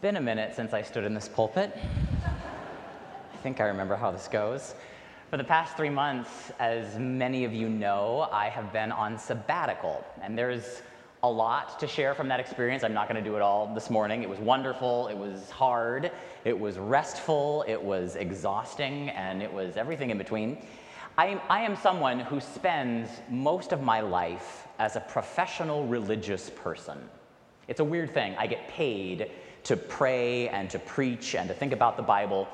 been a minute since I stood in this pulpit. I think I remember how this goes. For the past three months, as many of you know, I have been on sabbatical, and there's a lot to share from that experience. I'm not going to do it all this morning. It was wonderful, it was hard, it was restful, it was exhausting, and it was everything in between. I am, I am someone who spends most of my life as a professional religious person. It's a weird thing. I get paid to pray and to preach and to think about the Bible.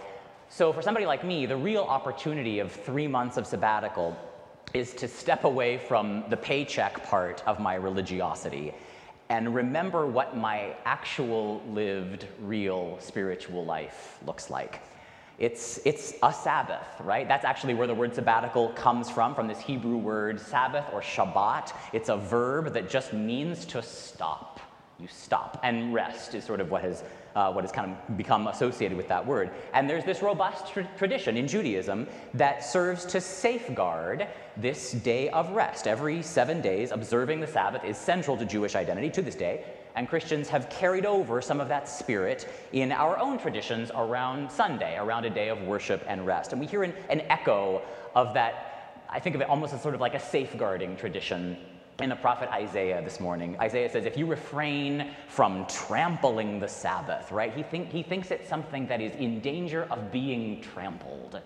So, for somebody like me, the real opportunity of three months of sabbatical is to step away from the paycheck part of my religiosity and remember what my actual lived, real spiritual life looks like. It's, it's a Sabbath, right? That's actually where the word sabbatical comes from, from this Hebrew word Sabbath or Shabbat. It's a verb that just means to stop you stop. And rest is sort of what has, uh, what has kind of become associated with that word. And there's this robust tra- tradition in Judaism that serves to safeguard this day of rest. Every seven days, observing the Sabbath is central to Jewish identity to this day. And Christians have carried over some of that spirit in our own traditions around Sunday, around a day of worship and rest. And we hear an, an echo of that, I think of it almost as sort of like a safeguarding tradition in the prophet Isaiah this morning. Isaiah says, if you refrain from trampling the Sabbath, right? He, think, he thinks it's something that is in danger of being trampled.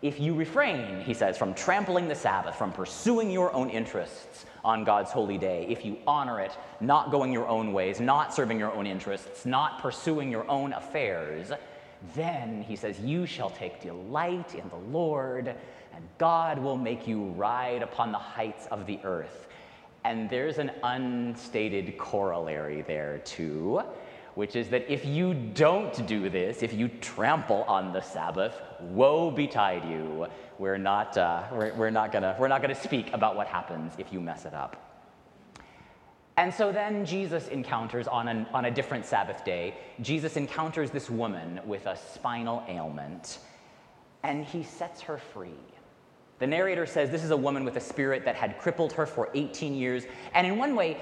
If you refrain, he says, from trampling the Sabbath, from pursuing your own interests on God's holy day, if you honor it, not going your own ways, not serving your own interests, not pursuing your own affairs, then, he says, you shall take delight in the Lord, and God will make you ride upon the heights of the earth. And there's an unstated corollary there too, which is that if you don't do this, if you trample on the Sabbath, woe betide you. We're not, uh, we're, we're, not gonna, we're not gonna speak about what happens if you mess it up. And so then Jesus encounters on, an, on a different Sabbath day, Jesus encounters this woman with a spinal ailment, and he sets her free. The narrator says this is a woman with a spirit that had crippled her for 18 years. And in one way,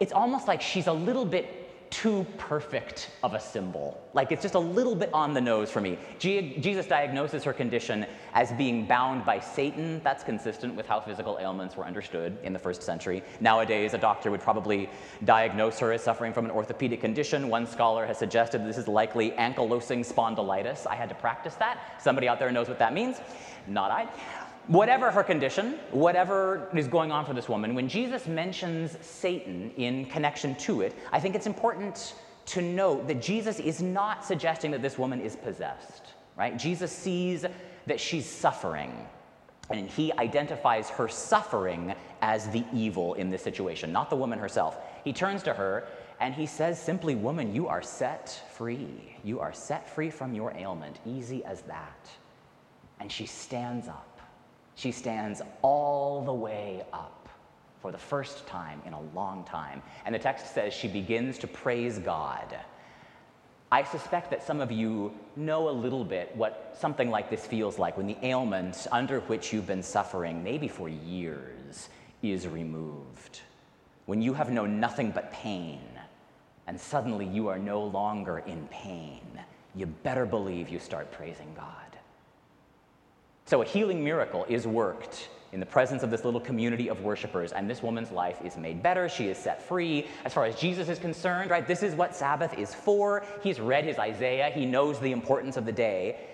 it's almost like she's a little bit too perfect of a symbol. Like it's just a little bit on the nose for me. Jesus diagnoses her condition as being bound by Satan. That's consistent with how physical ailments were understood in the first century. Nowadays, a doctor would probably diagnose her as suffering from an orthopedic condition. One scholar has suggested this is likely ankylosing spondylitis. I had to practice that. Somebody out there knows what that means. Not I. Whatever her condition, whatever is going on for this woman, when Jesus mentions Satan in connection to it, I think it's important to note that Jesus is not suggesting that this woman is possessed, right? Jesus sees that she's suffering, and he identifies her suffering as the evil in this situation, not the woman herself. He turns to her and he says simply, Woman, you are set free. You are set free from your ailment, easy as that. And she stands up. She stands all the way up for the first time in a long time. And the text says she begins to praise God. I suspect that some of you know a little bit what something like this feels like when the ailment under which you've been suffering, maybe for years, is removed. When you have known nothing but pain, and suddenly you are no longer in pain, you better believe you start praising God. So a healing miracle is worked in the presence of this little community of worshipers, and this woman's life is made better. She is set free. As far as Jesus is concerned, right, this is what Sabbath is for. He's read his Isaiah, he knows the importance of the day.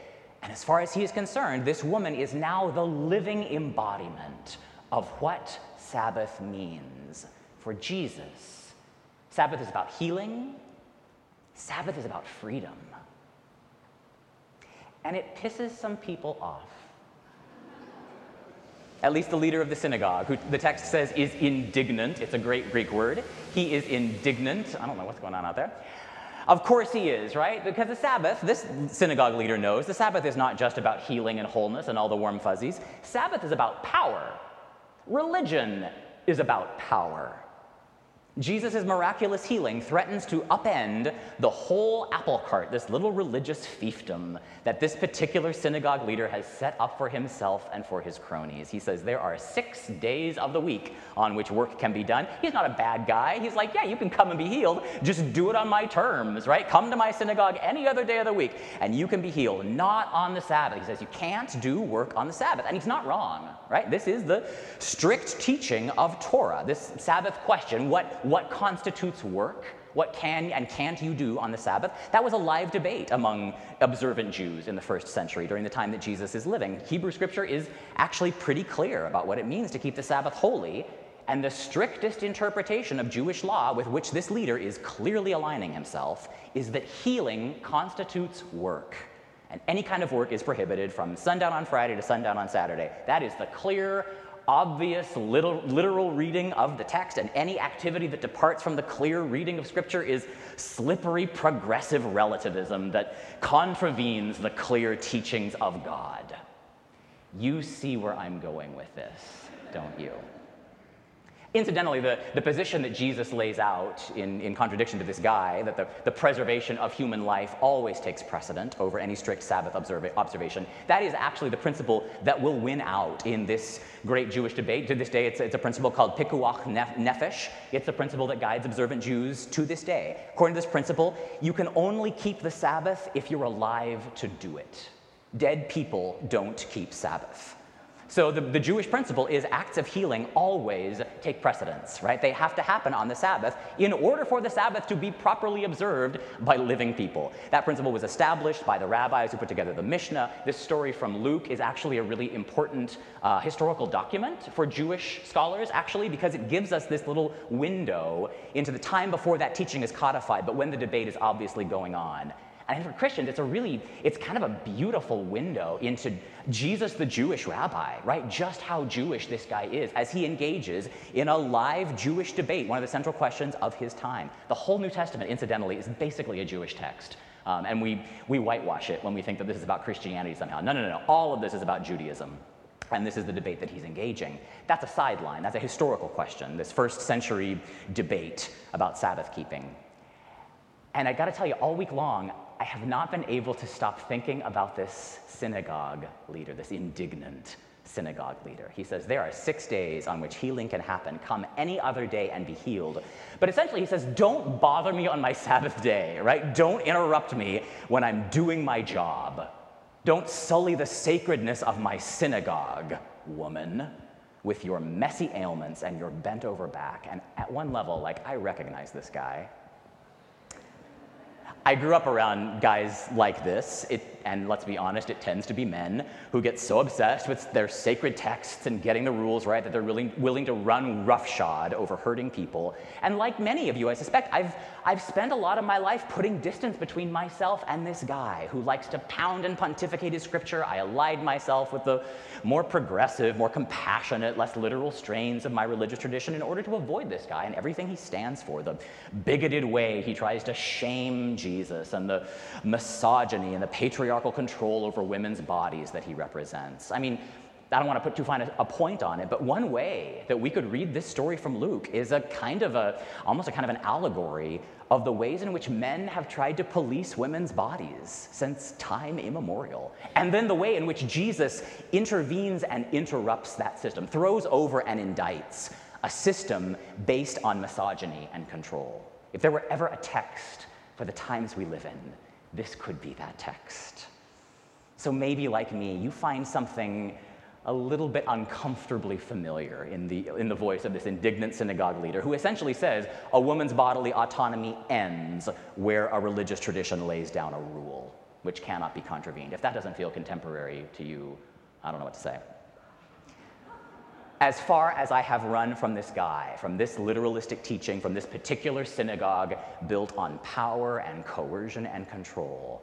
And as far as he is concerned, this woman is now the living embodiment of what Sabbath means for Jesus. Sabbath is about healing, Sabbath is about freedom. And it pisses some people off at least the leader of the synagogue, who the text says is indignant. It's a great Greek word. He is indignant. I don't know what's going on out there. Of course he is, right? Because the Sabbath, this synagogue leader knows, the Sabbath is not just about healing and wholeness and all the warm fuzzies. Sabbath is about power. Religion is about power. Jesus' miraculous healing threatens to upend the whole apple cart, this little religious fiefdom that this particular synagogue leader has set up for himself and for his cronies. He says there are six days of the week on which work can be done. He's not a bad guy. He's like, yeah, you can come and be healed. Just do it on my terms, right? Come to my synagogue any other day of the week and you can be healed, not on the Sabbath. He says you can't do work on the Sabbath. And he's not wrong, right? This is the strict teaching of Torah, this Sabbath question what, what constitutes work? What can and can't you do on the Sabbath? That was a live debate among observant Jews in the first century during the time that Jesus is living. Hebrew scripture is actually pretty clear about what it means to keep the Sabbath holy, and the strictest interpretation of Jewish law with which this leader is clearly aligning himself is that healing constitutes work. And any kind of work is prohibited from sundown on Friday to sundown on Saturday. That is the clear, obvious literal, literal reading of the text, and any activity that departs from the clear reading of Scripture is slippery progressive relativism that contravenes the clear teachings of God. You see where I'm going with this, don't you? Incidentally, the, the position that Jesus lays out in, in contradiction to this guy, that the, the preservation of human life always takes precedent over any strict Sabbath observa- observation, that is actually the principle that will win out in this great Jewish debate. To this day, it's, it's a principle called pikuach nefesh. It's a principle that guides observant Jews to this day. According to this principle, you can only keep the Sabbath if you're alive to do it. Dead people don't keep Sabbath. So the, the Jewish principle is acts of healing always take precedence, right? They have to happen on the Sabbath in order for the Sabbath to be properly observed by living people. That principle was established by the rabbis who put together the Mishnah. This story from Luke is actually a really important uh, historical document for Jewish scholars, actually, because it gives us this little window into the time before that teaching is codified, but when the debate is obviously going on. And for Christians, it's a really, it's kind of a beautiful window into Jesus, the Jewish rabbi, right? Just how Jewish this guy is as he engages in a live Jewish debate, one of the central questions of his time. The whole New Testament, incidentally, is basically a Jewish text. Um, and we, we whitewash it when we think that this is about Christianity somehow. No, no, no, no. All of this is about Judaism. And this is the debate that he's engaging. That's a sideline. That's a historical question, this first century debate about Sabbath keeping. And I got to tell you, all week long, I have not been able to stop thinking about this synagogue leader, this indignant synagogue leader. He says, There are six days on which healing can happen. Come any other day and be healed. But essentially, he says, Don't bother me on my Sabbath day, right? Don't interrupt me when I'm doing my job. Don't sully the sacredness of my synagogue, woman, with your messy ailments and your bent over back. And at one level, like, I recognize this guy. I grew up around guys like this, it, and let's be honest, it tends to be men who get so obsessed with their sacred texts and getting the rules right that they're really willing to run roughshod over hurting people. And like many of you, I suspect, I've, I've spent a lot of my life putting distance between myself and this guy who likes to pound and pontificate his scripture. I allied myself with the more progressive, more compassionate, less literal strains of my religious tradition in order to avoid this guy and everything he stands for the bigoted way he tries to shame Jesus and the misogyny and the patriarchal control over women's bodies that he represents. I mean, I don't want to put too fine a, a, point on it, but one way that we could read this story from Luke is a kind of a, almost a kind of an allegory of the ways in which men have tried to police women's bodies since time immemorial. And then the way in which Jesus intervenes and interrupts that system, throws over and indicts a system based on misogyny and control. If there were ever a text for the times we live in, this could be that text. So maybe, like me, you find something a little bit uncomfortably familiar in the, in the voice of this indignant synagogue leader who essentially says a woman's bodily autonomy ends where a religious tradition lays down a rule which cannot be contravened. If that doesn't feel contemporary to you, I don't know what to say. As far as I have run from this guy, from this literalistic teaching, from this particular synagogue built on power and coercion and control,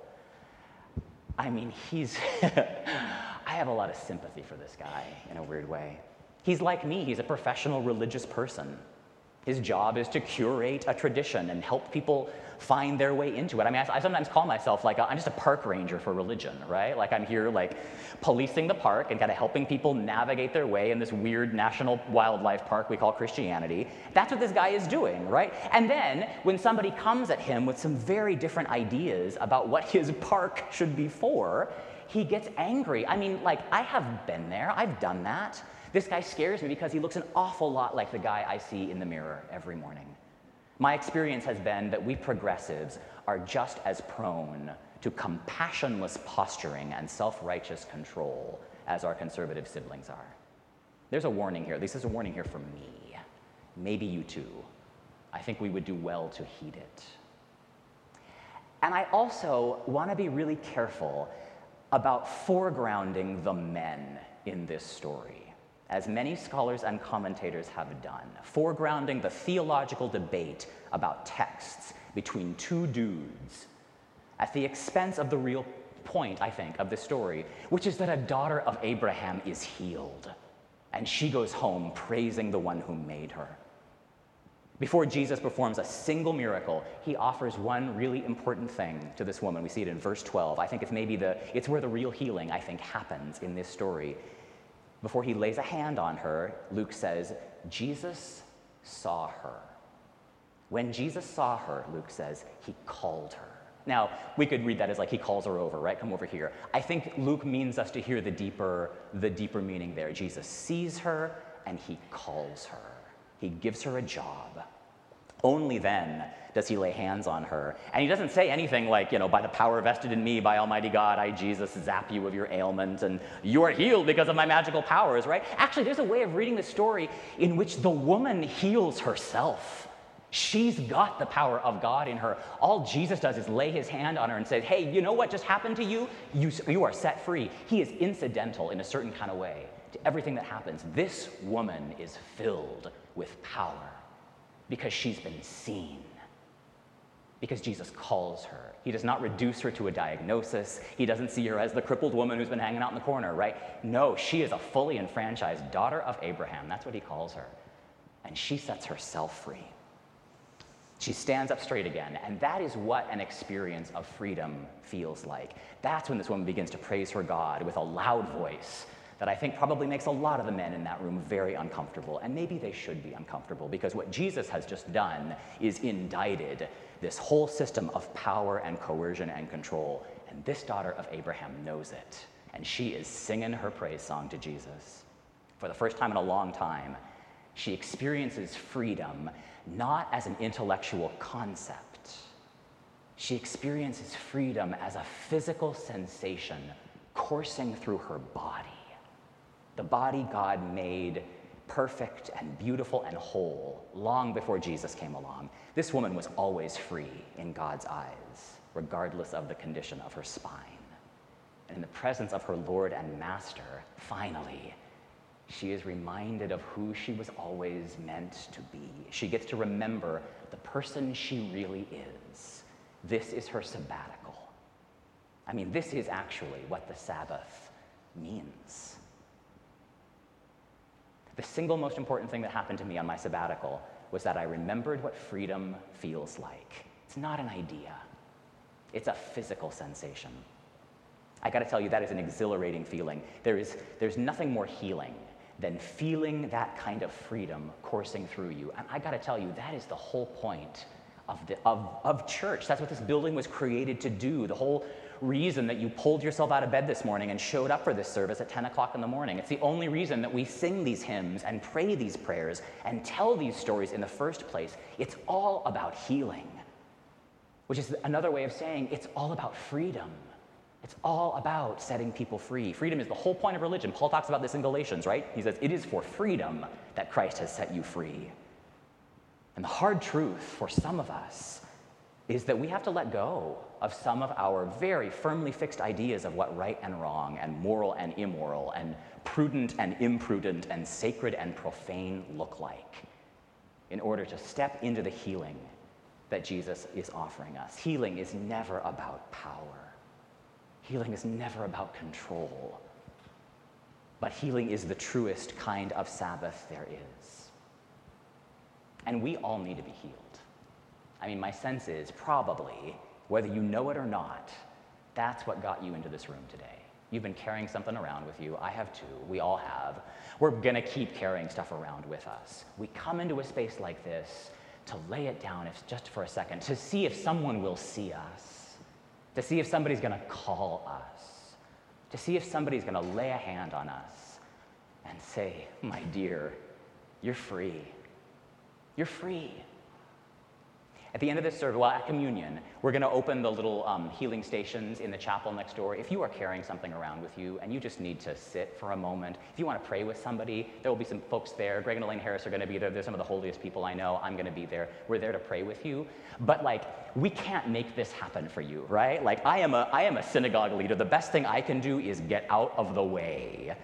I mean, he's. I have a lot of sympathy for this guy in a weird way. He's like me, he's a professional religious person. His job is to curate a tradition and help people find their way into it. I mean, I, I sometimes call myself like i am just a park ranger for religion, right? Like I'm here like policing the park and kind of helping people navigate their way in this weird national wildlife park we call Christianity. That's what this guy is doing, right? And then when somebody comes at him with some very different ideas about what his park should be for, he gets angry. I mean, like I have been there. I've done that. This guy scares me because he looks an awful lot like the guy I see in the mirror every morning. My experience has been that we progressives are just as prone to compassionless posturing and self righteous control as our conservative siblings are. There's a warning here. This is a warning here for me. Maybe you too. I think we would do well to heed it. And I also want to be really careful about foregrounding the men in this story as many scholars and commentators have done, foregrounding the theological debate about texts between two dudes at the expense of the real point, I think, of the story, which is that a daughter of Abraham is healed, and she goes home praising the one who made her. Before Jesus performs a single miracle, he offers one really important thing to this woman. We see it in verse 12. I think it's maybe the it's where the real healing I think happens in this story before he lays a hand on her, Luke says, Jesus saw her. When Jesus saw her, Luke says, he called her. Now, we could read that as like he calls her over, right? Come over here. I think Luke means us to hear the deeper, the deeper meaning there. Jesus sees her and he calls her. He gives her a job. Only then does he lay hands on her. And he doesn't say anything like, you know, by the power vested in me, by Almighty God, I, Jesus, zap you of your ailment and you are healed because of my magical powers, right? Actually, there's a way of reading the story in which the woman heals herself. She's got the power of God in her. All Jesus does is lay his hand on her and say, Hey, you know what just happened to you? You, you are set free. He is incidental in a certain kind of way to everything that happens. This woman is filled with power because she's been seen. Because Jesus calls her. He does not reduce her to a diagnosis. He doesn't see her as the crippled woman who's been hanging out in the corner, right? No, she is a fully enfranchised daughter of Abraham. That's what he calls her. And she sets herself free. She stands up straight again, and that is what an experience of freedom feels like. That's when this woman begins to praise her God with a loud voice that I think probably makes a lot of the men in that room very uncomfortable. And maybe they should be uncomfortable because what Jesus has just done is indicted this whole system of power and coercion and control. And this daughter of Abraham knows it. And she is singing her praise song to Jesus. For the first time in a long time, she experiences freedom not as an intellectual concept. She experiences freedom as a physical sensation coursing through her body the body God made perfect and beautiful and whole long before Jesus came along. This woman was always free in God's eyes, regardless of the condition of her spine. And in the presence of her Lord and Master, finally, she is reminded of who she was always meant to be. She gets to remember the person she really is. This is her sabbatical. I mean, this is actually what the Sabbath means. The single most important thing that happened to me on my sabbatical was that I remembered what freedom feels like. It's not an idea, it's a physical sensation. I gotta tell you, that is an exhilarating feeling. There is, there's nothing more healing than feeling that kind of freedom coursing through you. And I gotta tell you, that is the whole point of, the, of, of church. That's what this building was created to do. The whole reason that you pulled yourself out of bed this morning and showed up for this service at 10 o'clock in the morning. It's the only reason that we sing these hymns and pray these prayers and tell these stories in the first place. It's all about healing, which is another way of saying it's all about freedom. It's all about setting people free. Freedom is the whole point of religion. Paul talks about this in Galatians, right? He says, It is for freedom that Christ has set you free. And the hard truth for some of us is that we have to let go of some of our very firmly fixed ideas of what right and wrong, and moral and immoral, and prudent and imprudent, and sacred and profane look like in order to step into the healing that Jesus is offering us. Healing is never about power, healing is never about control, but healing is the truest kind of Sabbath there is. and we all need to be healed. I mean, my sense is probably, whether you know it or not, that's what got you into this room today. You've been carrying something around with you. I have too. We all have. We're going to keep carrying stuff around with us. We come into a space like this to lay it down if, just for a second, to see if someone will see us, to see if somebody's going to call us, to see if somebody's going to lay a hand on us and say, My dear, you're free. You're free. At the end of this service, well, at communion, we're going to open the little um, healing stations in the chapel next door. If you are carrying something around with you and you just need to sit for a moment, if you want to pray with somebody, there will be some folks there. Greg and Elaine Harris are going to be there. They're some of the holiest people I know. I'm going to be there. We're there to pray with you. But like, we can't make this happen for you, right? Like, I am a, I am a synagogue leader. The best thing I can do is get out of the way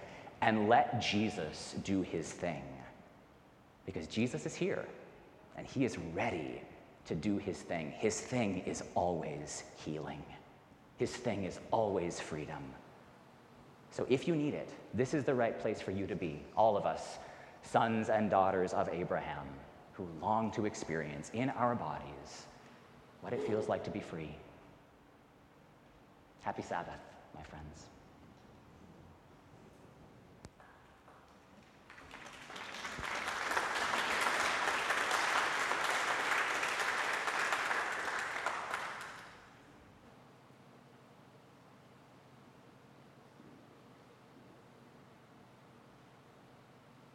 and let Jesus do his thing. Because Jesus is here and he is ready to do his thing. His thing is always healing, his thing is always freedom. So if you need it, this is the right place for you to be, all of us, sons and daughters of Abraham, who long to experience in our bodies what it feels like to be free. Happy Sabbath, my friends.